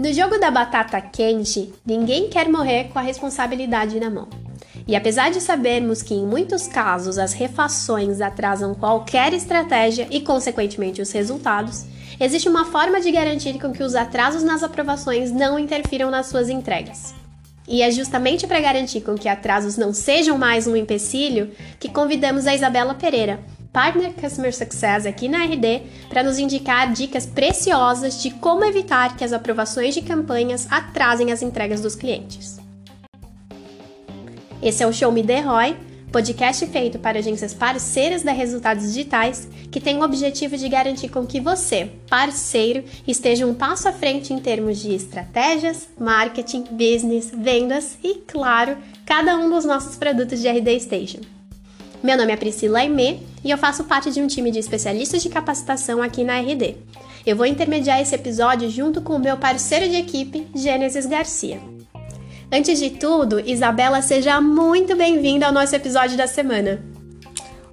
No jogo da batata quente, ninguém quer morrer com a responsabilidade na mão. E apesar de sabermos que em muitos casos as refações atrasam qualquer estratégia e, consequentemente, os resultados, existe uma forma de garantir com que os atrasos nas aprovações não interfiram nas suas entregas. E é justamente para garantir com que atrasos não sejam mais um empecilho que convidamos a Isabela Pereira, Partner Customer Success aqui na RD, para nos indicar dicas preciosas de como evitar que as aprovações de campanhas atrasem as entregas dos clientes. Esse é o Show Me The Roy, podcast feito para agências parceiras da Resultados Digitais, que tem o objetivo de garantir com que você, parceiro, esteja um passo à frente em termos de estratégias, marketing, business, vendas e, claro, cada um dos nossos produtos de RD Station. Meu nome é Priscila Aimee e eu faço parte de um time de especialistas de capacitação aqui na RD. Eu vou intermediar esse episódio junto com o meu parceiro de equipe, Gênesis Garcia. Antes de tudo, Isabela, seja muito bem-vinda ao nosso episódio da semana.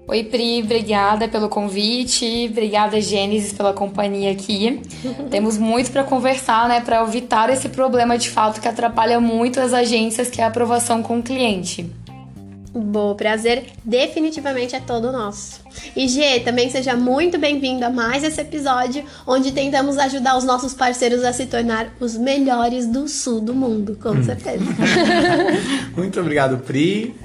Oi, Pri, obrigada pelo convite, obrigada, Gênesis, pela companhia aqui. Temos muito para conversar, né, para evitar esse problema de fato que atrapalha muito as agências, que é a aprovação com o cliente. Bom, prazer definitivamente é todo nosso. E G, também seja muito bem-vindo a mais esse episódio, onde tentamos ajudar os nossos parceiros a se tornar os melhores do sul do mundo, com hum. certeza. muito obrigado, Pri.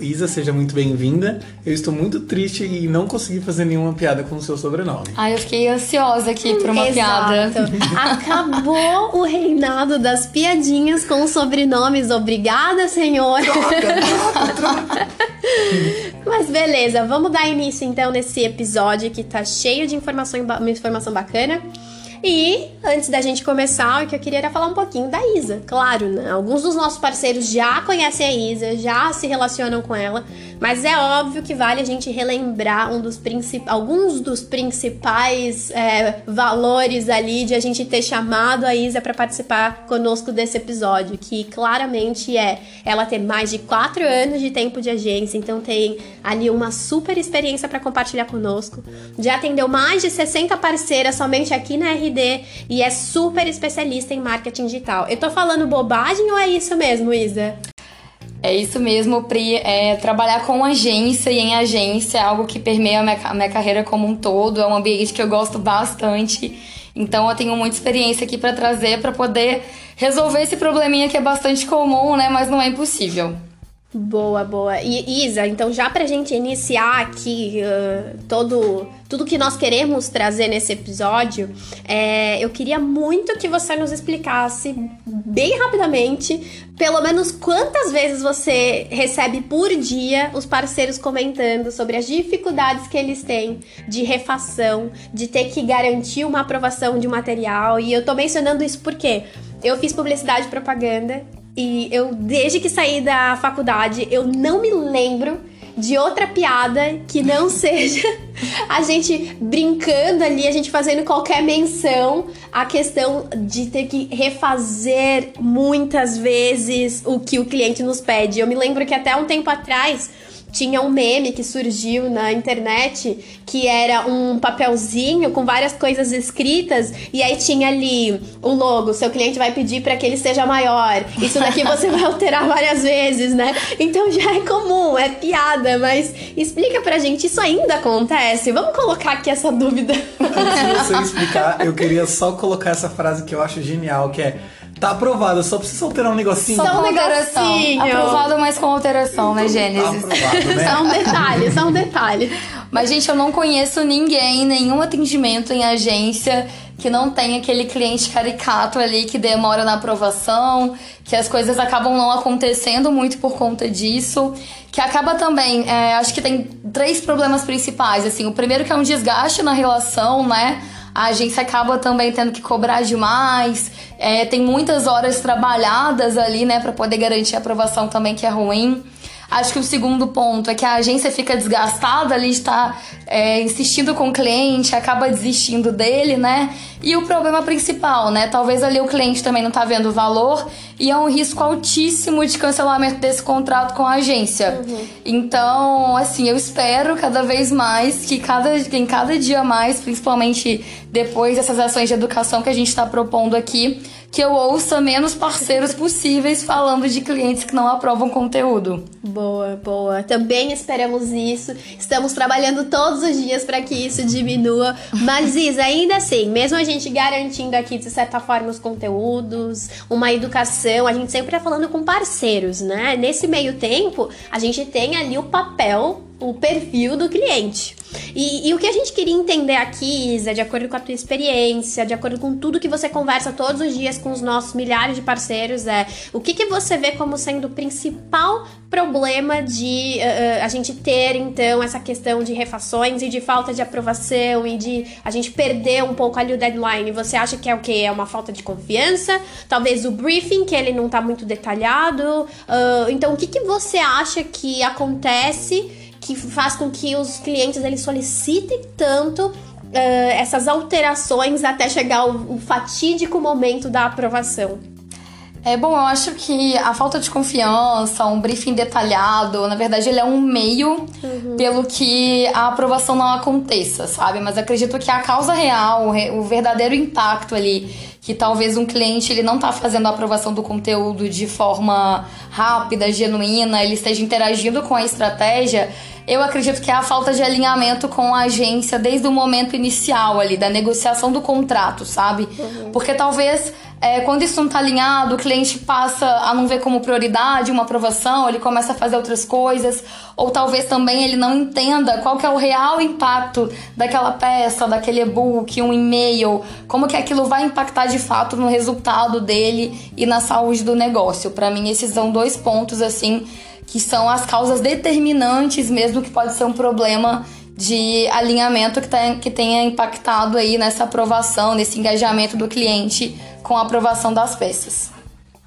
Isa, seja muito bem-vinda. Eu estou muito triste e não consegui fazer nenhuma piada com o seu sobrenome. Ai, eu fiquei ansiosa aqui por uma Exato. piada. Acabou o reinado das piadinhas com sobrenomes. Obrigada, senhor. Troca, troca, Mas beleza, vamos dar início então nesse episódio que tá cheio de informação, informação bacana. E antes da gente começar, o que eu queria era falar um pouquinho da Isa. Claro, né? Alguns dos nossos parceiros já conhecem a Isa, já se relacionam com ela, mas é óbvio que vale a gente relembrar um dos alguns dos principais é, valores ali de a gente ter chamado a Isa para participar conosco desse episódio, que claramente é ela ter mais de quatro anos de tempo de agência, então tem ali uma super experiência para compartilhar conosco. Já atendeu mais de 60 parceiras somente aqui na RD e é super especialista em marketing digital. Eu tô falando bobagem ou é isso mesmo, Isa? É isso mesmo, Pri. É, trabalhar com agência e em agência é algo que permeia a minha, a minha carreira como um todo. É um ambiente que eu gosto bastante. Então eu tenho muita experiência aqui para trazer para poder resolver esse probleminha que é bastante comum, né? Mas não é impossível. Boa, boa. E Isa, então já pra gente iniciar aqui uh, todo tudo que nós queremos trazer nesse episódio, é, eu queria muito que você nos explicasse bem rapidamente, pelo menos quantas vezes você recebe por dia os parceiros comentando sobre as dificuldades que eles têm de refação, de ter que garantir uma aprovação de material. E eu tô mencionando isso porque eu fiz publicidade e propaganda e eu, desde que saí da faculdade, eu não me lembro de outra piada que não seja a gente brincando ali, a gente fazendo qualquer menção à questão de ter que refazer muitas vezes o que o cliente nos pede. Eu me lembro que até um tempo atrás tinha um meme que surgiu na internet que era um papelzinho com várias coisas escritas e aí tinha ali o logo, seu cliente vai pedir para que ele seja maior. Isso daqui você vai alterar várias vezes, né? Então já é comum, é piada, mas explica pra gente, isso ainda acontece? Vamos colocar aqui essa dúvida. Antes de você explicar, eu queria só colocar essa frase que eu acho genial, que é Tá aprovado, só precisa alterar um negocinho. Só um negocinho. Aprovado, mas com alteração, né, Gênesis? Tá aprovado, né? Só um detalhe, só um detalhe. Mas, gente, eu não conheço ninguém, nenhum atendimento em agência que não tem aquele cliente caricato ali que demora na aprovação, que as coisas acabam não acontecendo muito por conta disso, que acaba também, é, acho que tem três problemas principais, assim, o primeiro que é um desgaste na relação, né, a agência acaba também tendo que cobrar demais, é, tem muitas horas trabalhadas ali, né, para poder garantir a aprovação também, que é ruim. Acho que o segundo ponto é que a agência fica desgastada ali, está é, insistindo com o cliente, acaba desistindo dele, né? E o problema principal, né? Talvez ali o cliente também não tá vendo o valor e é um risco altíssimo de cancelamento desse contrato com a agência. Uhum. Então, assim, eu espero cada vez mais que cada, em cada dia mais, principalmente depois dessas ações de educação que a gente está propondo aqui, que eu ouça menos parceiros possíveis falando de clientes que não aprovam conteúdo. Boa, boa. Também esperamos isso. Estamos trabalhando todos os dias para que isso diminua. Mas, Isa, ainda assim, mesmo a gente garantindo aqui, de certa forma, os conteúdos, uma educação, a gente sempre tá falando com parceiros, né? Nesse meio tempo, a gente tem ali o papel o perfil do cliente. E, e, o que a gente queria entender aqui, Isa, de acordo com a tua experiência, de acordo com tudo que você conversa todos os dias com os nossos milhares de parceiros, é o que, que você vê como sendo o principal problema de uh, a gente ter, então, essa questão de refações e de falta de aprovação e de a gente perder um pouco ali o deadline. Você acha que é o que? É uma falta de confiança? Talvez o briefing, que ele não tá muito detalhado? Uh, então, o que, que você acha que acontece? Que faz com que os clientes eles solicitem tanto uh, essas alterações até chegar o, o fatídico momento da aprovação. É bom, eu acho que a falta de confiança, um briefing detalhado, na verdade, ele é um meio uhum. pelo que a aprovação não aconteça, sabe? Mas acredito que a causa real, o verdadeiro impacto ali, que talvez um cliente ele não tá fazendo a aprovação do conteúdo de forma rápida, genuína, ele esteja interagindo com a estratégia, eu acredito que é a falta de alinhamento com a agência desde o momento inicial ali, da negociação do contrato, sabe? Uhum. Porque talvez é, quando isso não está alinhado, o cliente passa a não ver como prioridade uma aprovação, ele começa a fazer outras coisas, ou talvez também ele não entenda qual que é o real impacto daquela peça, daquele e-book, um e-mail, como que aquilo vai impactar de fato no resultado dele e na saúde do negócio. Para mim, esses são dois pontos assim que são as causas determinantes mesmo que pode ser um problema de alinhamento que, tá, que tenha impactado aí nessa aprovação, nesse engajamento do cliente com a aprovação das peças.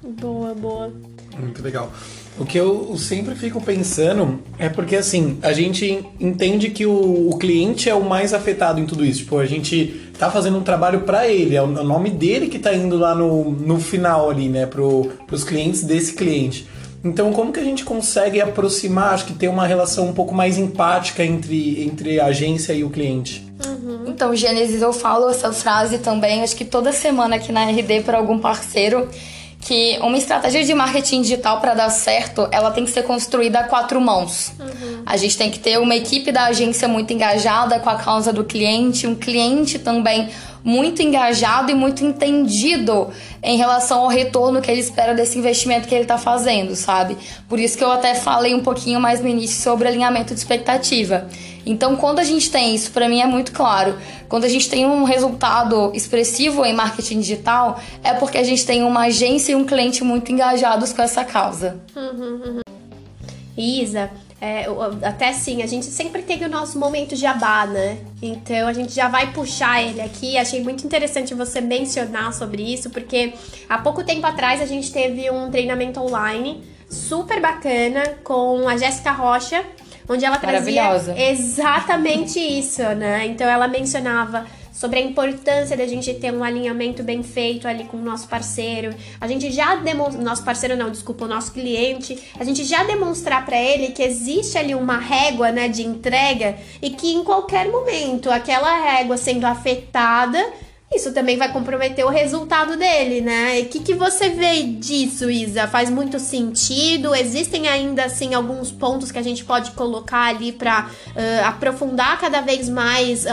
Boa, boa. Muito legal. O que eu sempre fico pensando é porque, assim, a gente entende que o, o cliente é o mais afetado em tudo isso. Tipo, a gente tá fazendo um trabalho para ele, é o, é o nome dele que tá indo lá no, no final ali, né, pro, pros clientes desse cliente. Então, como que a gente consegue aproximar, acho que ter uma relação um pouco mais empática entre, entre a agência e o cliente? Uhum. Então, Gênesis, eu falo essa frase também, acho que toda semana aqui na RD para algum parceiro, que uma estratégia de marketing digital para dar certo, ela tem que ser construída a quatro mãos. Uhum. A gente tem que ter uma equipe da agência muito engajada com a causa do cliente, um cliente também muito engajado e muito entendido em relação ao retorno que ele espera desse investimento que ele está fazendo, sabe? Por isso que eu até falei um pouquinho mais no início sobre alinhamento de expectativa. Então, quando a gente tem isso, para mim é muito claro. Quando a gente tem um resultado expressivo em marketing digital, é porque a gente tem uma agência e um cliente muito engajados com essa causa. Uhum, uhum. Isa, é, até assim, a gente sempre tem o nosso momento de abá, né? Então a gente já vai puxar ele aqui. Achei muito interessante você mencionar sobre isso, porque há pouco tempo atrás a gente teve um treinamento online super bacana com a Jéssica Rocha, onde ela trazia exatamente isso, né? Então ela mencionava sobre a importância da gente ter um alinhamento bem feito ali com o nosso parceiro. A gente já demonstra, nosso parceiro não, desculpa, o nosso cliente, a gente já demonstrar para ele que existe ali uma régua, né, de entrega e que em qualquer momento aquela régua sendo afetada isso também vai comprometer o resultado dele, né? E o que, que você vê disso, Isa? Faz muito sentido? Existem ainda, assim, alguns pontos que a gente pode colocar ali para uh, aprofundar cada vez mais uh,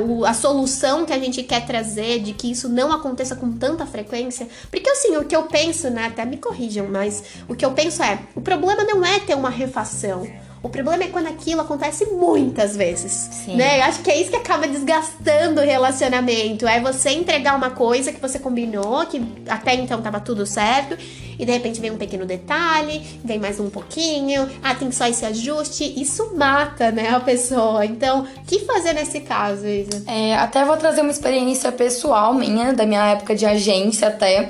uh, a solução que a gente quer trazer, de que isso não aconteça com tanta frequência? Porque, assim, o que eu penso, né? Até me corrijam, mas o que eu penso é: o problema não é ter uma refação. O problema é quando aquilo acontece muitas vezes, Sim. né? Eu acho que é isso que acaba desgastando o relacionamento. É você entregar uma coisa que você combinou, que até então tava tudo certo, e de repente vem um pequeno detalhe, vem mais um pouquinho, ah, tem só esse ajuste. Isso mata, né, a pessoa. Então, o que fazer nesse caso, Isa? É, até vou trazer uma experiência pessoal minha, da minha época de agência até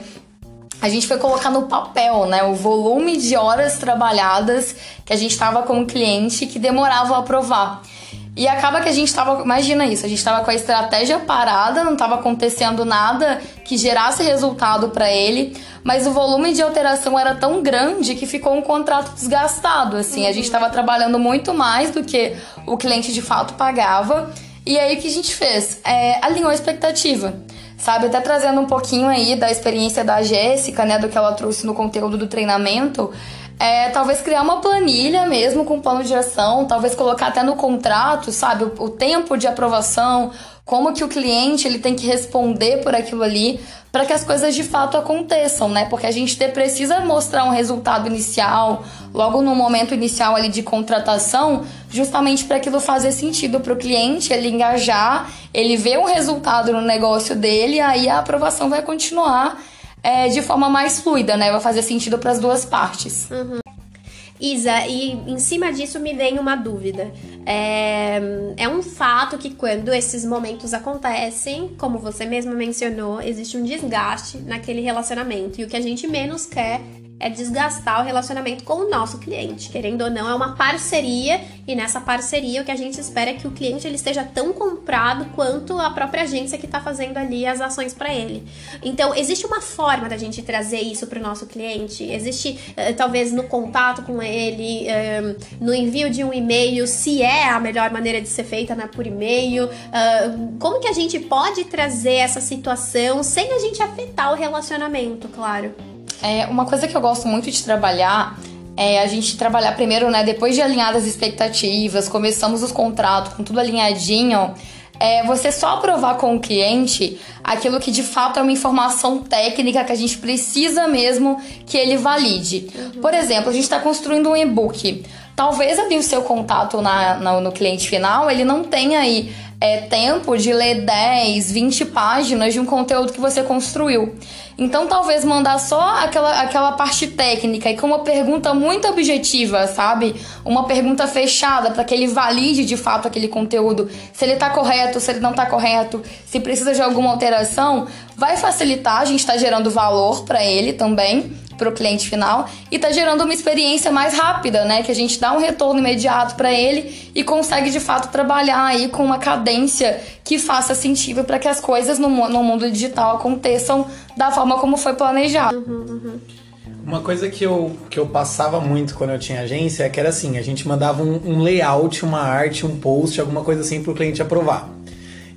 a gente foi colocar no papel, né, o volume de horas trabalhadas que a gente estava com o cliente que demorava a aprovar. E acaba que a gente estava, imagina isso, a gente estava com a estratégia parada, não estava acontecendo nada que gerasse resultado para ele, mas o volume de alteração era tão grande que ficou um contrato desgastado, assim, a gente estava trabalhando muito mais do que o cliente de fato pagava. E aí o que a gente fez? É, alinhou a expectativa. Sabe? Até trazendo um pouquinho aí da experiência da Jéssica, né, do que ela trouxe no conteúdo do treinamento. É, talvez criar uma planilha mesmo com plano de ação, talvez colocar até no contrato, sabe, o, o tempo de aprovação, como que o cliente ele tem que responder por aquilo ali para que as coisas de fato aconteçam, né? Porque a gente precisa mostrar um resultado inicial, logo no momento inicial ali de contratação, justamente para aquilo fazer sentido para o cliente, ele engajar, ele ver um resultado no negócio dele, aí a aprovação vai continuar é, de forma mais fluida, né? Vai fazer sentido para as duas partes. Uhum. Isa, e em cima disso me vem uma dúvida. É, é um fato que quando esses momentos acontecem, como você mesma mencionou, existe um desgaste naquele relacionamento. E o que a gente menos quer é desgastar o relacionamento com o nosso cliente. Querendo ou não, é uma parceria e nessa parceria o que a gente espera é que o cliente ele esteja tão comprado quanto a própria agência que está fazendo ali as ações para ele. Então, existe uma forma da gente trazer isso para o nosso cliente? Existe, uh, talvez, no contato com ele, uh, no envio de um e-mail, se é a melhor maneira de ser feita né, por e-mail? Uh, como que a gente pode trazer essa situação sem a gente afetar o relacionamento, claro? É, uma coisa que eu gosto muito de trabalhar é a gente trabalhar primeiro, né? Depois de alinhar as expectativas, começamos os contratos com tudo alinhadinho. É você só aprovar com o cliente aquilo que de fato é uma informação técnica que a gente precisa mesmo que ele valide. Uhum. Por exemplo, a gente está construindo um e-book. Talvez ali o seu contato na, na, no cliente final ele não tenha aí é, tempo de ler 10, 20 páginas de um conteúdo que você construiu. Então, talvez mandar só aquela, aquela parte técnica e com uma pergunta muito objetiva, sabe? Uma pergunta fechada para que ele valide de fato aquele conteúdo, se ele tá correto, se ele não tá correto, se precisa de alguma alteração, vai facilitar, a gente está gerando valor para ele também para o cliente final e está gerando uma experiência mais rápida, né? Que a gente dá um retorno imediato para ele e consegue de fato trabalhar aí com uma cadência que faça sentido para que as coisas no, no, mundo digital aconteçam da forma como foi planejado. Uhum, uhum. Uma coisa que eu, que eu passava muito quando eu tinha agência é que era assim, a gente mandava um, um layout, uma arte, um post, alguma coisa assim para o cliente aprovar.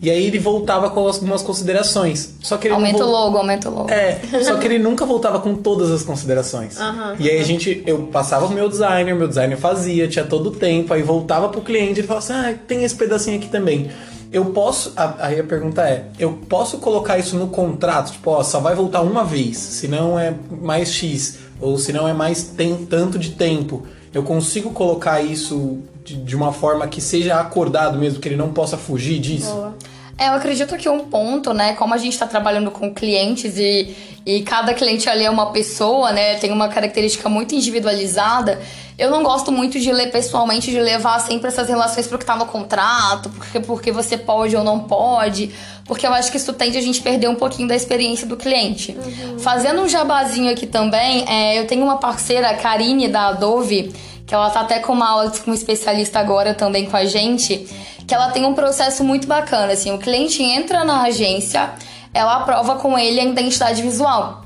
E aí ele voltava com algumas considerações. Só que ele aumenta o logo, aumenta o logo. É, só que ele nunca voltava com todas as considerações. Uhum, e aí a gente, eu passava o meu designer, meu designer fazia, tinha todo o tempo, aí voltava pro cliente e ele falava assim: ah, tem esse pedacinho aqui também. Eu posso. Aí a pergunta é: eu posso colocar isso no contrato? Tipo, ó, só vai voltar uma vez, senão é mais X, ou senão é mais tem, tanto de tempo. Eu consigo colocar isso de, de, uma forma que seja acordado mesmo, que ele não possa fugir disso? Boa. É, eu acredito que um ponto, né, como a gente está trabalhando com clientes e, e cada cliente ali é uma pessoa, né, tem uma característica muito individualizada, eu não gosto muito de ler pessoalmente, de levar sempre essas relações pro que tá no contrato, porque, porque você pode ou não pode, porque eu acho que isso tende a gente perder um pouquinho da experiência do cliente. Uhum. Fazendo um jabazinho aqui também, é, eu tenho uma parceira, a Karine, da Adobe, que ela tá até com uma aula com um especialista agora também com a gente, que ela tem um processo muito bacana, assim, o cliente entra na agência, ela aprova com ele a identidade visual.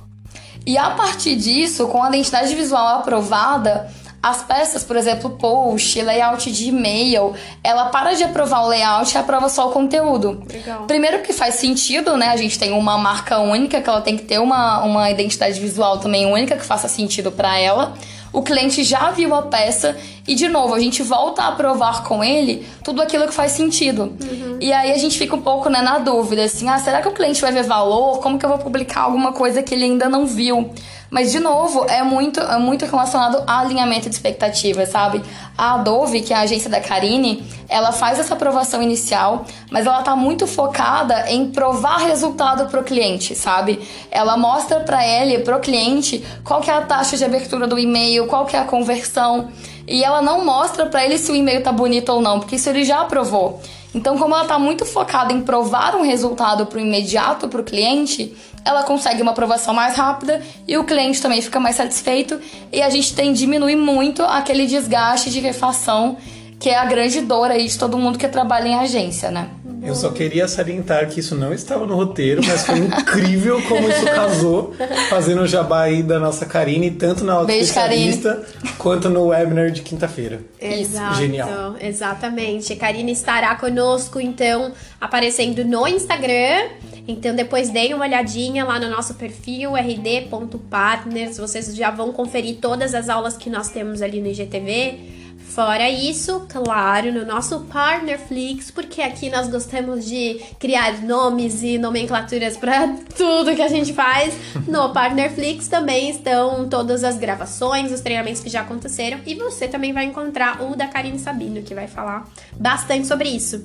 E a partir disso, com a identidade visual aprovada, as peças, por exemplo, post, layout de e-mail, ela para de aprovar o layout e aprova só o conteúdo. Legal. Primeiro que faz sentido, né? A gente tem uma marca única, que ela tem que ter uma, uma identidade visual também única, que faça sentido para ela o cliente já viu a peça e, de novo, a gente volta a aprovar com ele tudo aquilo que faz sentido. Uhum. E aí a gente fica um pouco né, na dúvida, assim, ah, será que o cliente vai ver valor? Como que eu vou publicar alguma coisa que ele ainda não viu? Mas, de novo, é muito, é muito relacionado a alinhamento de expectativas, sabe? A Adobe, que é a agência da Karine, ela faz essa aprovação inicial, mas ela tá muito focada em provar resultado pro cliente, sabe? Ela mostra para ele, pro cliente, qual que é a taxa de abertura do e-mail, qual que é a conversão, e ela não mostra para ele se o e-mail tá bonito ou não, porque isso ele já aprovou. Então, como ela está muito focada em provar um resultado para o imediato para o cliente, ela consegue uma aprovação mais rápida e o cliente também fica mais satisfeito. E a gente tem diminuir muito aquele desgaste de refação que é a grande dor aí de todo mundo que trabalha em agência, né? Eu só queria salientar que isso não estava no roteiro, mas foi incrível como isso casou, fazendo o jabá aí da nossa Karine, tanto na Beijo, especialista quanto no webinar de quinta-feira. Exato, Genial. exatamente. Karine estará conosco, então, aparecendo no Instagram. Então, depois deem uma olhadinha lá no nosso perfil, rd.partners. Vocês já vão conferir todas as aulas que nós temos ali no IGTV. Fora isso, claro, no nosso Partnerflix, porque aqui nós gostamos de criar nomes e nomenclaturas para tudo que a gente faz. No Partnerflix também estão todas as gravações, os treinamentos que já aconteceram e você também vai encontrar o da Karine Sabino, que vai falar bastante sobre isso.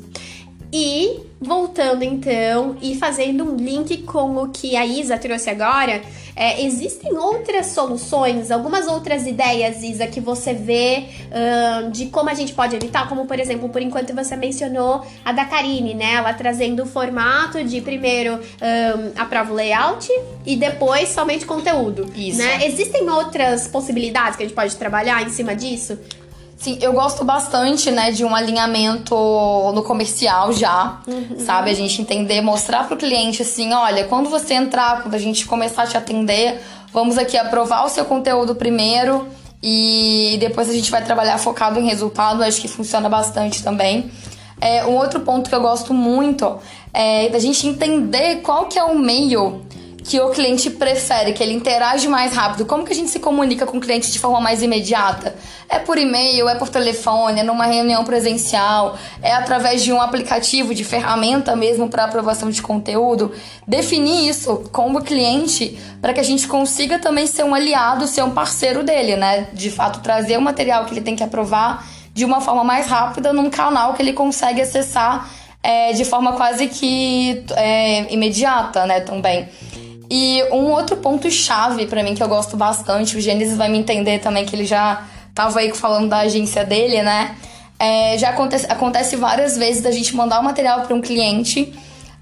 E voltando então e fazendo um link com o que a Isa trouxe agora, é, existem outras soluções, algumas outras ideias, Isa, que você vê uh, de como a gente pode evitar, como por exemplo, por enquanto você mencionou a da Karine, né? Ela trazendo o formato de primeiro um, aprova o layout e depois somente conteúdo. Isso. Né? Existem outras possibilidades que a gente pode trabalhar em cima disso? Sim, eu gosto bastante, né, de um alinhamento no comercial já, uhum. sabe? A gente entender, mostrar pro cliente assim, olha, quando você entrar, quando a gente começar a te atender, vamos aqui aprovar o seu conteúdo primeiro e depois a gente vai trabalhar focado em resultado, acho que funciona bastante também. É, um outro ponto que eu gosto muito é da gente entender qual que é o meio que o cliente prefere, que ele interage mais rápido? Como que a gente se comunica com o cliente de forma mais imediata? É por e-mail, é por telefone, é numa reunião presencial, é através de um aplicativo, de ferramenta mesmo para aprovação de conteúdo? Definir isso com o cliente para que a gente consiga também ser um aliado, ser um parceiro dele, né? De fato, trazer o material que ele tem que aprovar de uma forma mais rápida num canal que ele consegue acessar é, de forma quase que é, imediata, né? Também. E um outro ponto chave para mim que eu gosto bastante, o Gênesis vai me entender também que ele já tava aí falando da agência dele, né? É, já acontece, acontece várias vezes da gente mandar o material para um cliente,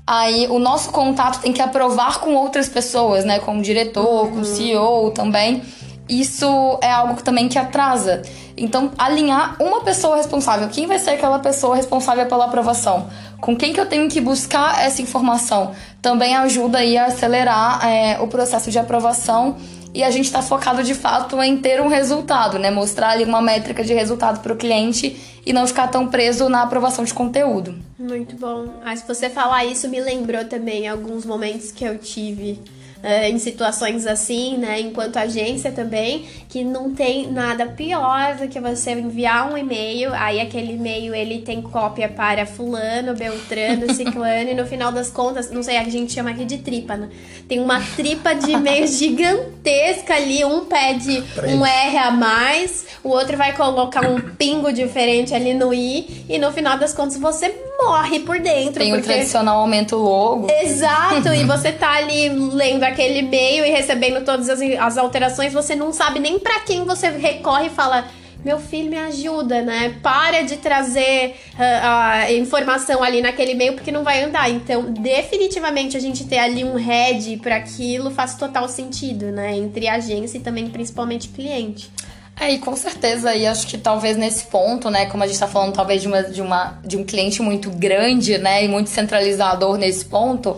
aí o nosso contato tem que aprovar com outras pessoas, né? Com o diretor, com o CEO também. Isso é algo também que atrasa. Então, alinhar uma pessoa responsável. Quem vai ser aquela pessoa responsável pela aprovação? Com quem que eu tenho que buscar essa informação? Também ajuda aí a acelerar é, o processo de aprovação e a gente está focado de fato em ter um resultado, né? Mostrar ali uma métrica de resultado para o cliente e não ficar tão preso na aprovação de conteúdo. Muito bom. Ah, se você falar isso, me lembrou também alguns momentos que eu tive uh, em situações assim, né? Enquanto agência também, que não tem nada pior do que você enviar um e-mail, aí aquele e-mail ele tem cópia para fulano, beltrano, ciclano, e no final das contas, não sei, a gente chama aqui de tripa, né? Tem uma tripa de e-mail gigantesca ali, um pede um R a mais, o outro vai colocar um pingo diferente ali no I, e no final das contas você morre por dentro. Tem porque... o tradicional aumento logo. Exato, e você tá ali lendo aquele e-mail e recebendo todas as, as alterações, você não sabe nem para quem você recorre e fala meu filho me ajuda, né? Para de trazer uh, uh, informação ali naquele e-mail porque não vai andar. Então, definitivamente a gente ter ali um head para aquilo faz total sentido, né? Entre agência e também principalmente cliente. É, e com certeza, e acho que talvez nesse ponto, né, como a gente está falando talvez de, uma, de, uma, de um cliente muito grande, né, e muito centralizador nesse ponto,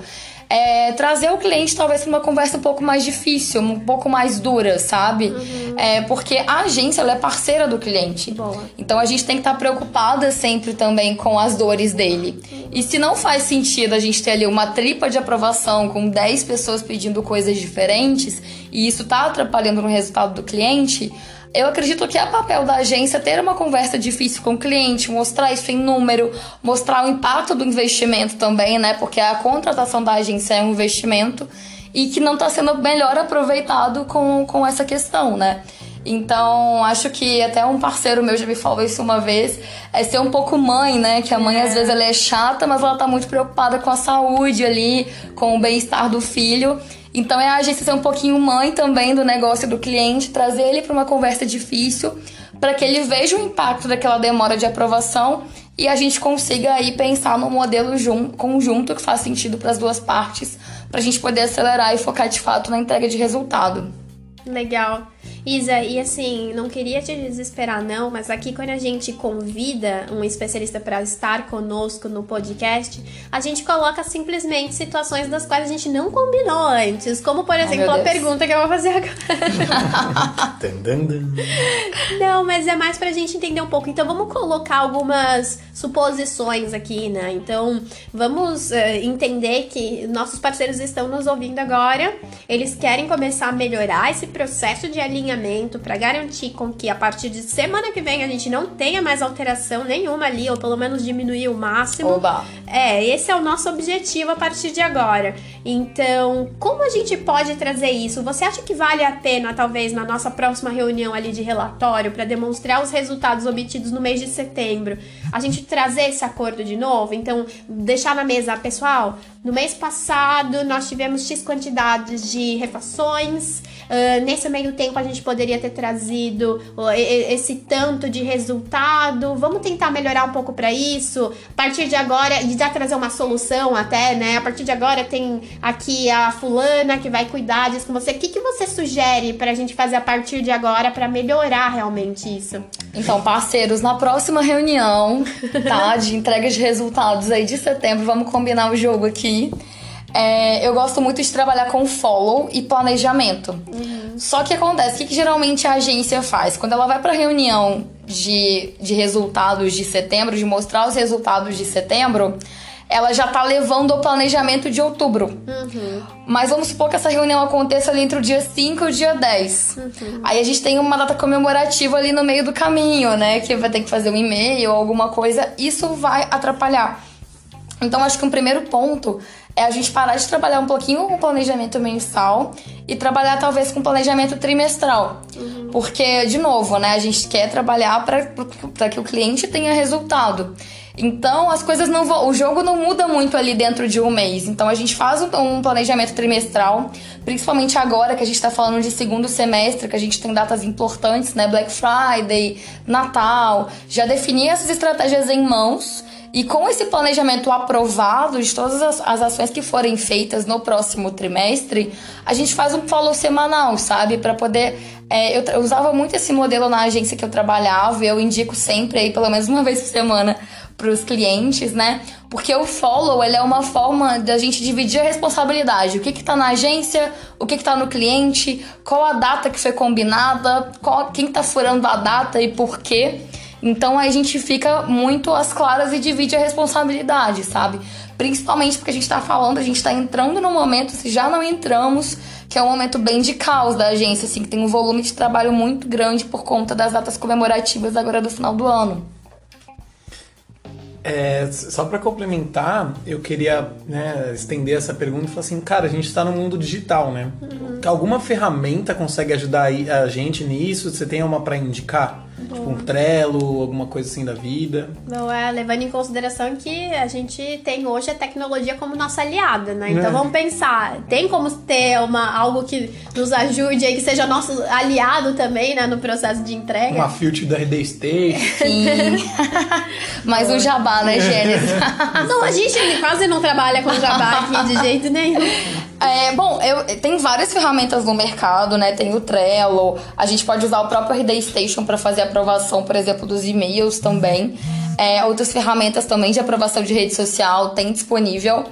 é, trazer o cliente talvez para uma conversa um pouco mais difícil, um pouco mais dura, sabe? Uhum. É, porque a agência ela é parceira do cliente. Boa. Então a gente tem que estar tá preocupada sempre também com as dores dele. Uhum. E se não faz sentido a gente ter ali uma tripa de aprovação com 10 pessoas pedindo coisas diferentes e isso tá atrapalhando no resultado do cliente, eu acredito que é papel da agência ter uma conversa difícil com o cliente, mostrar isso em número, mostrar o impacto do investimento também, né? Porque a contratação da agência é um investimento e que não está sendo melhor aproveitado com, com essa questão, né? Então, acho que até um parceiro meu já me falou isso uma vez, é ser um pouco mãe, né? Que a mãe, é. às vezes, ela é chata, mas ela tá muito preocupada com a saúde ali, com o bem-estar do filho. Então é a agência ser um pouquinho mãe também do negócio do cliente, trazer ele para uma conversa difícil, para que ele veja o impacto daquela demora de aprovação e a gente consiga aí pensar num modelo junto, conjunto que faz sentido para as duas partes, para a gente poder acelerar e focar de fato na entrega de resultado. Legal. Isa, e assim, não queria te desesperar não, mas aqui quando a gente convida um especialista para estar conosco no podcast, a gente coloca simplesmente situações das quais a gente não combinou antes, como por exemplo Ai, a pergunta que eu vou fazer agora. não, mas é mais pra gente entender um pouco. Então vamos colocar algumas suposições aqui, né? Então vamos uh, entender que nossos parceiros estão nos ouvindo agora, eles querem começar a melhorar esse processo de alinhamento para garantir com que a partir de semana que vem a gente não tenha mais alteração nenhuma ali, ou pelo menos diminuir o máximo. Oba. É, esse é o nosso objetivo a partir de agora. Então, como a gente pode trazer isso? Você acha que vale a pena, talvez, na nossa próxima reunião ali de relatório, para demonstrar os resultados obtidos no mês de setembro, a gente trazer esse acordo de novo? Então, deixar na mesa, pessoal, no mês passado nós tivemos X quantidades de refações, uh, nesse meio tempo a gente poderia ter trazido esse tanto de resultado. Vamos tentar melhorar um pouco para isso. A partir de agora, trazer uma solução até, né? A partir de agora tem aqui a fulana que vai cuidar disso com você. O que, que você sugere para a gente fazer a partir de agora para melhorar realmente isso? Então, parceiros, na próxima reunião, tá? De entrega de resultados aí de setembro, vamos combinar o jogo aqui. É, eu gosto muito de trabalhar com follow e planejamento. Uhum. Só que acontece, o que, que, geralmente a agência faz? Quando ela vai para reunião de, de resultados de setembro, de mostrar os resultados de setembro, ela já tá levando o planejamento de outubro. Uhum. Mas vamos supor que essa reunião aconteça ali entre o dia 5 e o dia 10. Uhum. Aí a gente tem uma data comemorativa ali no meio do caminho, né? Que vai ter que fazer um e-mail ou alguma coisa. Isso vai atrapalhar. Então acho que um primeiro ponto é a gente parar de trabalhar um pouquinho com planejamento mensal e trabalhar talvez com planejamento trimestral. Uhum. Porque, de novo, né, a gente quer trabalhar para que o cliente tenha resultado. Então, as coisas não vão. O jogo não muda muito ali dentro de um mês. Então, a gente faz um planejamento trimestral, principalmente agora que a gente está falando de segundo semestre, que a gente tem datas importantes, né? Black Friday, Natal. Já definir essas estratégias em mãos e com esse planejamento aprovado de todas as, as, ações que forem feitas no próximo trimestre, a gente faz um follow semanal, sabe? Para poder. É, eu, eu, usava muito esse modelo na agência que eu trabalhava, e eu indico sempre aí, pelo menos uma vez por semana, para os clientes, né? Porque o follow ele é uma forma da gente dividir a responsabilidade. O que está na agência, o que está no cliente, qual a data que foi combinada, qual, quem está furando a data e por quê. Então a gente fica muito às claras e divide a responsabilidade, sabe? Principalmente porque a gente tá falando, a gente tá entrando no momento, se já não entramos, que é um momento bem de caos da agência, assim, que tem um volume de trabalho muito grande por conta das datas comemorativas agora do final do ano. É, só para complementar, eu queria né, estender essa pergunta e falar assim, cara, a gente está no mundo digital, né? Uhum. Alguma ferramenta consegue ajudar a gente nisso? Você tem uma para indicar? Tipo um Trello, alguma coisa assim da vida. Não é, levando em consideração que a gente tem hoje a tecnologia como nossa aliada, né? Então é. vamos pensar, tem como ter uma, algo que nos ajude aí, que seja nosso aliado também, né, no processo de entrega? Uma filtro da RD State. Sim. Mais um jabá, né, Gênesis? não, a gente quase não trabalha com jabá aqui de jeito nenhum. É, bom, eu, tem várias ferramentas no mercado, né? Tem o Trello, a gente pode usar o próprio RD Station para fazer aprovação, por exemplo, dos e-mails também. É, outras ferramentas também de aprovação de rede social tem disponível.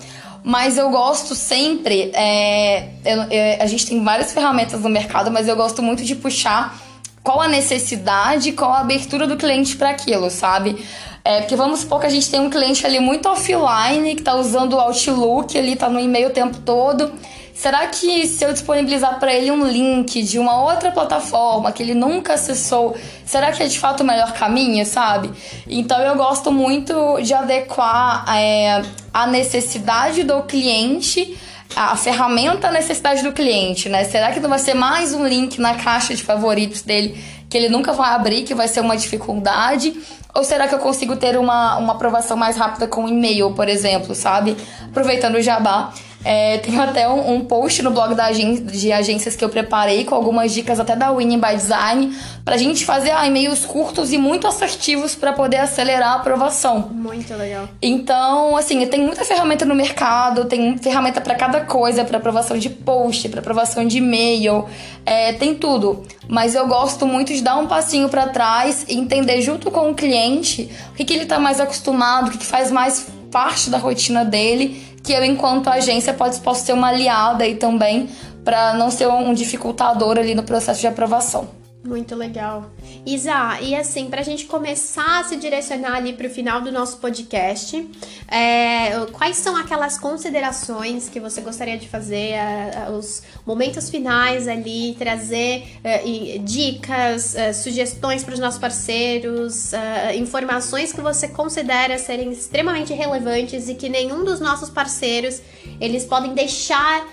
Mas eu gosto sempre. É, eu, eu, a gente tem várias ferramentas no mercado, mas eu gosto muito de puxar qual a necessidade, qual a abertura do cliente para aquilo, sabe? É, porque vamos supor que a gente tem um cliente ali muito offline, que está usando o Outlook, ele está no e-mail o tempo todo. Será que se eu disponibilizar para ele um link de uma outra plataforma que ele nunca acessou, será que é de fato o melhor caminho, sabe? Então eu gosto muito de adequar é, a necessidade do cliente a ferramenta a necessidade do cliente, né? Será que não vai ser mais um link na caixa de favoritos dele que ele nunca vai abrir, que vai ser uma dificuldade? Ou será que eu consigo ter uma, uma aprovação mais rápida com e-mail, por exemplo, sabe? Aproveitando o jabá. É, tenho até um, um, post no blog da de agências que eu preparei com algumas dicas até da Winning by Design pra gente fazer ah, e-mails curtos e muito assertivos para poder acelerar a aprovação. Muito legal. Então, assim, tem muita ferramenta no mercado, tem ferramenta para cada coisa, para aprovação de post, para aprovação de e-mail, é, tem tudo. Mas eu gosto muito de dar um passinho para trás e entender junto com o cliente o que, que ele tá mais acostumado, o que, que faz mais parte da rotina dele, que eu, enquanto agência, pode, posso ser uma aliada aí também, para não ser um dificultador ali no processo de aprovação. Muito legal. Isa, e assim, para a gente começar a se direcionar ali para o final do nosso podcast, é, quais são aquelas considerações que você gostaria de fazer, é, os momentos finais ali, trazer é, dicas, é, sugestões para os nossos parceiros, é, informações que você considera serem extremamente relevantes e que nenhum dos nossos parceiros eles podem deixar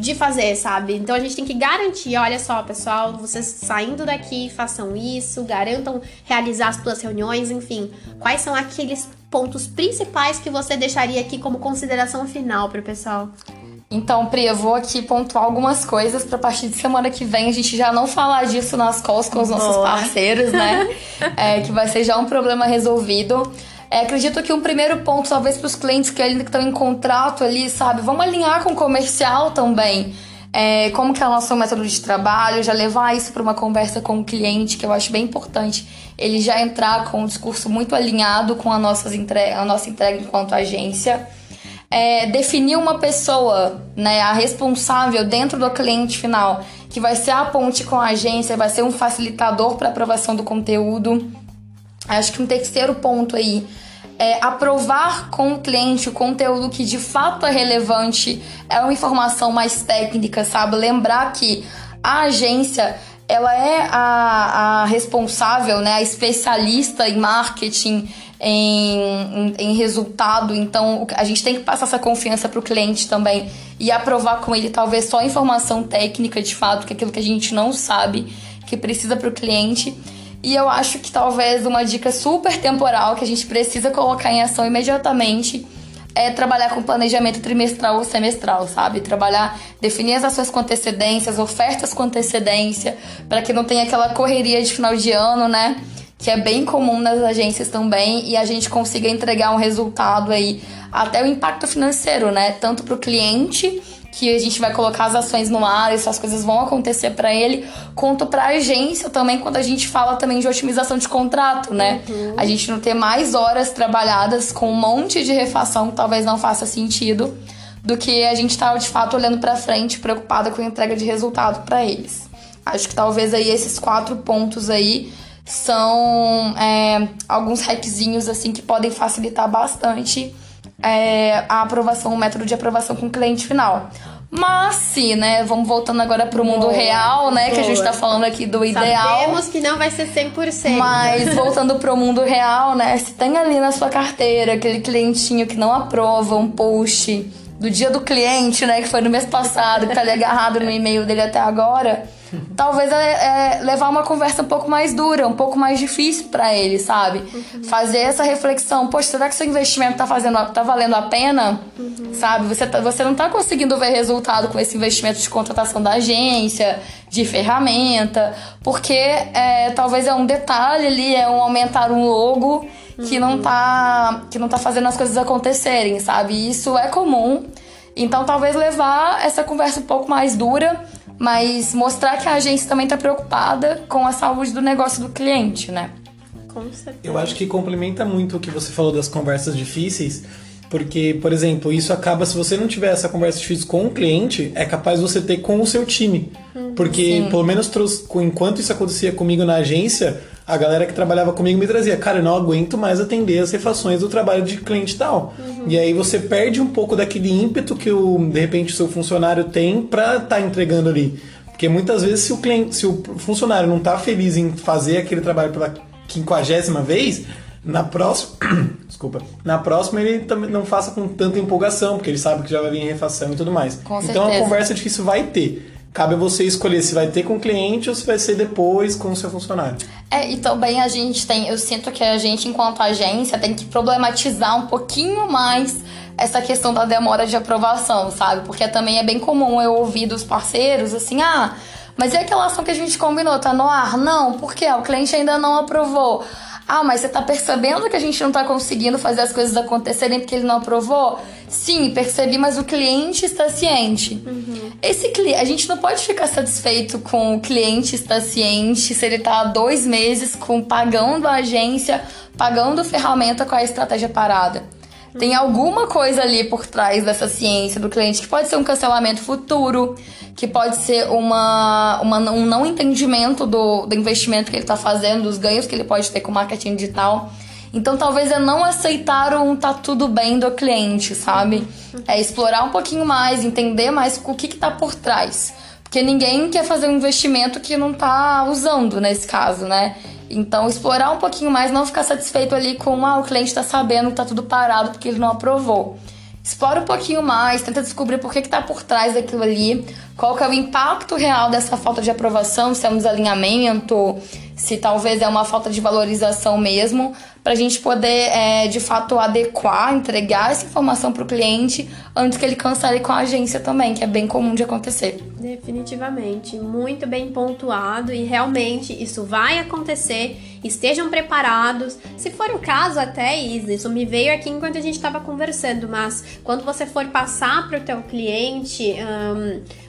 de fazer, sabe? Então a gente tem que garantir, olha só, pessoal, vocês saindo daqui, façam isso, garantam realizar as suas reuniões, enfim. Quais são aqueles pontos principais que você deixaria aqui como consideração final para o pessoal? Então, Pri, eu vou aqui pontuar algumas coisas para a partir de semana que vem a gente já não falar disso nas calls com os nossos Boa. parceiros, né? é, que vai ser já um problema resolvido. É, acredito que um primeiro ponto, talvez para os clientes que ainda estão em contrato ali, sabe? Vamos alinhar com o comercial também. É, como que é o nosso método de trabalho, já levar isso para uma conversa com o cliente, que eu acho bem importante. Ele já entrar com um discurso muito alinhado com a, nossas entrega, a nossa entrega enquanto agência. É, definir uma pessoa, né, a responsável dentro do cliente final, que vai ser a ponte com a agência, vai ser um facilitador para aprovação do conteúdo. Acho que um terceiro ponto aí é, aprovar com o cliente o conteúdo que de fato é relevante, é uma informação mais técnica, sabe? Lembrar que a agência ela é a, a responsável, né, a especialista em marketing, em, em, em, resultado. Então, a gente tem que passar essa confiança para o cliente também e aprovar com ele talvez só informação técnica de fato, que é aquilo que a gente não sabe, que precisa para o cliente. E eu acho que talvez uma dica super temporal que a gente precisa colocar em ação imediatamente é trabalhar com planejamento trimestral ou semestral, sabe? Trabalhar, definir as ações com antecedência, ofertas com antecedência, para que não tenha aquela correria de final de ano, né? Que é bem comum nas agências também, e a gente consiga entregar um resultado aí, até o impacto financeiro, né? Tanto para o cliente que a gente vai colocar as ações no ar, essas coisas vão acontecer para ele, quanto para a agência também, quando a gente fala também de otimização de contrato, né? Uhum. A gente não ter mais horas trabalhadas com um monte de refação que talvez não faça sentido, do que a gente estar tá, de fato olhando para frente, preocupada com a entrega de resultado para eles. Acho que talvez aí esses quatro pontos aí são é, alguns hackzinhos assim que podem facilitar bastante é, a aprovação, o método de aprovação com o cliente final. Mas sim, né? Vamos voltando agora pro mundo boa, real, né? Boa. Que a gente tá falando aqui do ideal. Sabemos que não vai ser 100%. Mas voltando pro mundo real, né? Se tem ali na sua carteira aquele clientinho que não aprova um post do dia do cliente, né? Que foi no mês passado, que tá ali agarrado no e-mail dele até agora talvez é, é, levar uma conversa um pouco mais dura, um pouco mais difícil para ele, sabe? Uhum. Fazer essa reflexão, poxa, será que seu investimento tá fazendo, tá valendo a pena? Uhum. Sabe? Você, tá, você não tá conseguindo ver resultado com esse investimento de contratação da agência, de ferramenta, porque é, talvez é um detalhe ali, é um aumentar um logo que não tá que não tá fazendo as coisas acontecerem, sabe? Isso é comum. Então talvez levar essa conversa um pouco mais dura mas mostrar que a agência também está preocupada com a saúde do negócio do cliente, né? Com certeza. Eu acho que complementa muito o que você falou das conversas difíceis, porque, por exemplo, isso acaba, se você não tiver essa conversa difícil com o cliente, é capaz você ter com o seu time. Uhum. Porque, Sim. pelo menos, enquanto isso acontecia comigo na agência, a galera que trabalhava comigo me trazia, cara, eu não aguento mais atender as refações do trabalho de cliente tal. Uhum. E aí você perde um pouco daquele ímpeto que o, de repente o seu funcionário tem para estar tá entregando ali. Porque muitas vezes se o cliente, se o funcionário não tá feliz em fazer aquele trabalho pela quinquagésima vez, na próxima, desculpa, na próxima ele também não faça com tanta empolgação, porque ele sabe que já vai vir refação e tudo mais. Com então certeza. a conversa difícil vai ter cabe a você escolher se vai ter com o cliente ou se vai ser depois com o seu funcionário. É, e também a gente tem, eu sinto que a gente, enquanto agência, tem que problematizar um pouquinho mais essa questão da demora de aprovação, sabe? Porque também é bem comum eu ouvir dos parceiros assim, ah, mas e aquela ação que a gente combinou? Tá no ar? Não, por quê? O cliente ainda não aprovou. Ah, mas você tá percebendo que a gente não tá conseguindo fazer as coisas acontecerem porque ele não aprovou? Sim, percebi, mas o cliente está ciente. Uhum. Esse cliente, a gente não pode ficar satisfeito com o cliente estar ciente se ele tá há dois meses com pagando a agência, pagando ferramenta com a estratégia parada. Tem alguma coisa ali por trás dessa ciência do cliente que pode ser um cancelamento futuro, que pode ser uma, uma um não entendimento do, do investimento que ele está fazendo, dos ganhos que ele pode ter com marketing digital. Então talvez é não aceitar um tá tudo bem do cliente, sabe? É explorar um pouquinho mais, entender mais o que, que tá por trás. Porque ninguém quer fazer um investimento que não tá usando nesse caso, né? Então, explorar um pouquinho mais, não ficar satisfeito ali com ah, o cliente está sabendo que tá tudo parado porque ele não aprovou. Explora um pouquinho mais, tenta descobrir por que está por trás daquilo ali, qual que é o impacto real dessa falta de aprovação, se é um desalinhamento, se talvez é uma falta de valorização mesmo, para a gente poder, é, de fato, adequar, entregar essa informação para o cliente antes que ele cancele com a agência também, que é bem comum de acontecer. Definitivamente, muito bem pontuado e realmente isso vai acontecer. Estejam preparados. Se for o caso, até isso, isso me veio aqui enquanto a gente estava conversando, mas quando você for passar para o teu cliente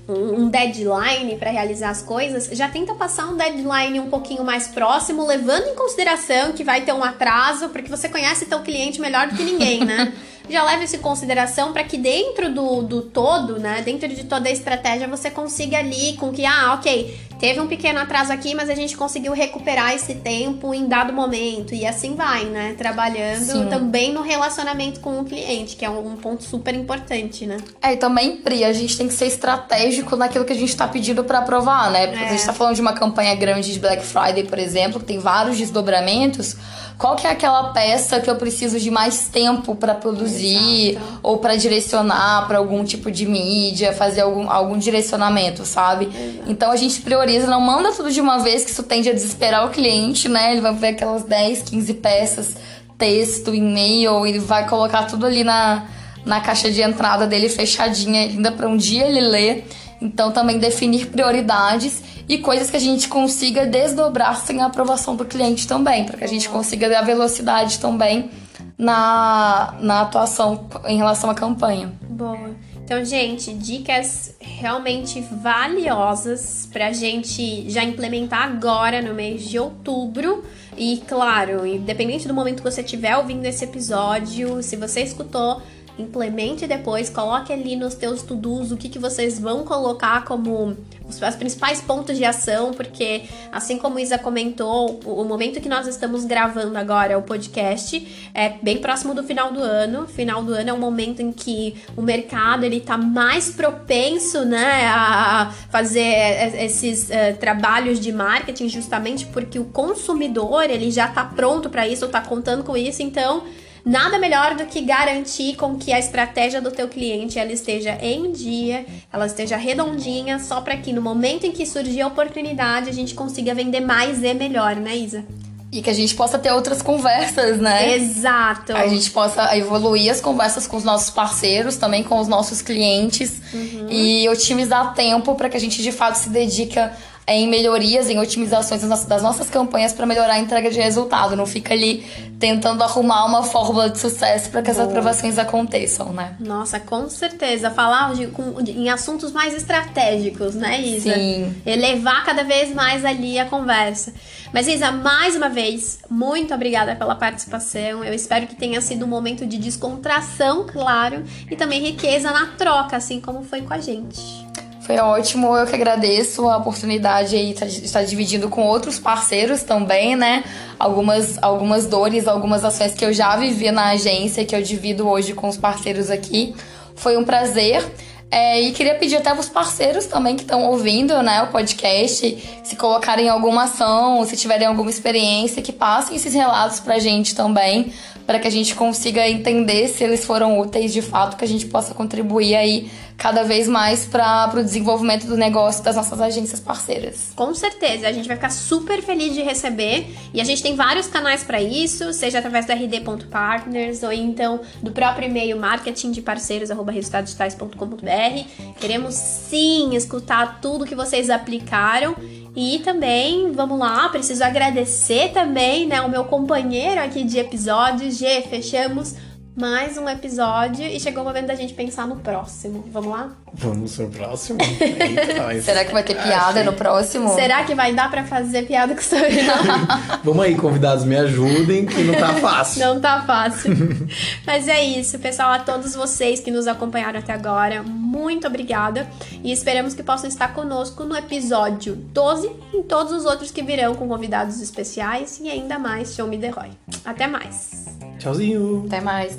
um, um deadline para realizar as coisas, já tenta passar um deadline um pouquinho mais próximo, levando em consideração que vai ter um atraso, porque você conhece teu cliente melhor do que ninguém, né? já leva isso em consideração para que dentro do, do todo, né, dentro de toda a estratégia, você consiga ali com que, ah, ok, teve um pequeno atraso aqui, mas a gente conseguiu recuperar esse tempo em dado momento. E assim vai, né? Trabalhando Sim. também no relacionamento com o cliente, que é um, ponto super importante, né? É, e também, Pri, a gente tem que ser estratégico naquilo que a gente está pedindo para aprovar, né? Porque é. a gente está falando de uma campanha grande de Black Friday, por exemplo, que tem vários desdobramentos. Qual que é aquela peça que eu preciso de mais tempo para produzir Exato. ou para direcionar para algum tipo de mídia, fazer algum, algum direcionamento, sabe? Exato. Então a gente prioriza, não manda tudo de uma vez, que isso tende a desesperar o cliente, né? Ele vai ver aquelas 10, 15 peças, texto, e-mail, ele vai colocar tudo ali na, na caixa de entrada dele fechadinha, ainda para um dia ele ler. Então também definir prioridades e coisas que a gente consiga desdobrar sem a aprovação do cliente também, para que a gente consiga dar velocidade também na, na atuação em relação à campanha. Boa. Então, gente, dicas realmente valiosas para a gente já implementar agora no mês de outubro. E claro, independente do momento que você estiver ouvindo esse episódio, se você escutou implemente depois, coloque ali nos teus to-dos o que, que vocês vão colocar como os, os principais pontos de ação, porque assim como Isa comentou, o, o, momento que nós estamos gravando agora o podcast é bem próximo do final do ano. Final do ano é um momento em que o mercado ele tá mais propenso, né, a fazer esses uh, trabalhos de marketing justamente porque o consumidor ele já tá pronto para isso, tá contando com isso, então Nada melhor do que garantir com que a estratégia do teu cliente ela esteja em dia, ela esteja redondinha, só para que no momento em que surgir a oportunidade a gente consiga vender mais e melhor, né, Isa? E que a gente possa ter outras conversas, né? Exato. A gente possa evoluir as conversas com os nossos parceiros, também com os nossos clientes uhum. e otimizar tempo para que a gente de fato se dedique em melhorias, em otimizações das nossas campanhas para melhorar a entrega de resultado. Não fica ali tentando arrumar uma fórmula de sucesso para que as aprovações aconteçam, né? Nossa, com certeza. Falar de, com, de, em assuntos mais estratégicos, né, Isa? Sim. Elevar cada vez mais ali a conversa. Mas, Isa, mais uma vez, muito obrigada pela participação. Eu espero que tenha sido um momento de descontração, claro, e também riqueza na troca, assim como foi com a gente. Foi ótimo, eu que agradeço a oportunidade aí de estar dividindo com outros parceiros também, né? Algumas, algumas dores, algumas ações que eu já vivi na agência, que eu divido hoje com os parceiros aqui. Foi um prazer. É, e queria pedir até os parceiros também que estão ouvindo né, o podcast, se colocarem alguma ação, se tiverem alguma experiência, que passem esses relatos pra gente também, para que a gente consiga entender se eles foram úteis de fato, que a gente possa contribuir aí cada vez mais para o desenvolvimento do negócio das nossas agências parceiras. Com certeza, a gente vai ficar super feliz de receber e a gente tem vários canais para isso, seja através do rd.partners ou então do próprio e-mail marketing de parceiros@resultadosdigitais.com.br. Queremos sim escutar tudo que vocês aplicaram e também, vamos lá, preciso agradecer também, né, o meu companheiro aqui de episódios. G, fechamos mais um episódio e chegou o momento da gente pensar no próximo. Vamos lá? Vamos pro próximo? Eita, Será que vai ter piada no próximo? Será que vai dar pra fazer piada com isso? Vamos aí, convidados, me ajudem, que não tá fácil. Não tá fácil. Mas é isso, pessoal. A todos vocês que nos acompanharam até agora, muito obrigada. E esperamos que possam estar conosco no episódio 12 e em todos os outros que virão com convidados especiais e ainda mais Show Me The Roy. Até mais! Tchauzinho. Até mais.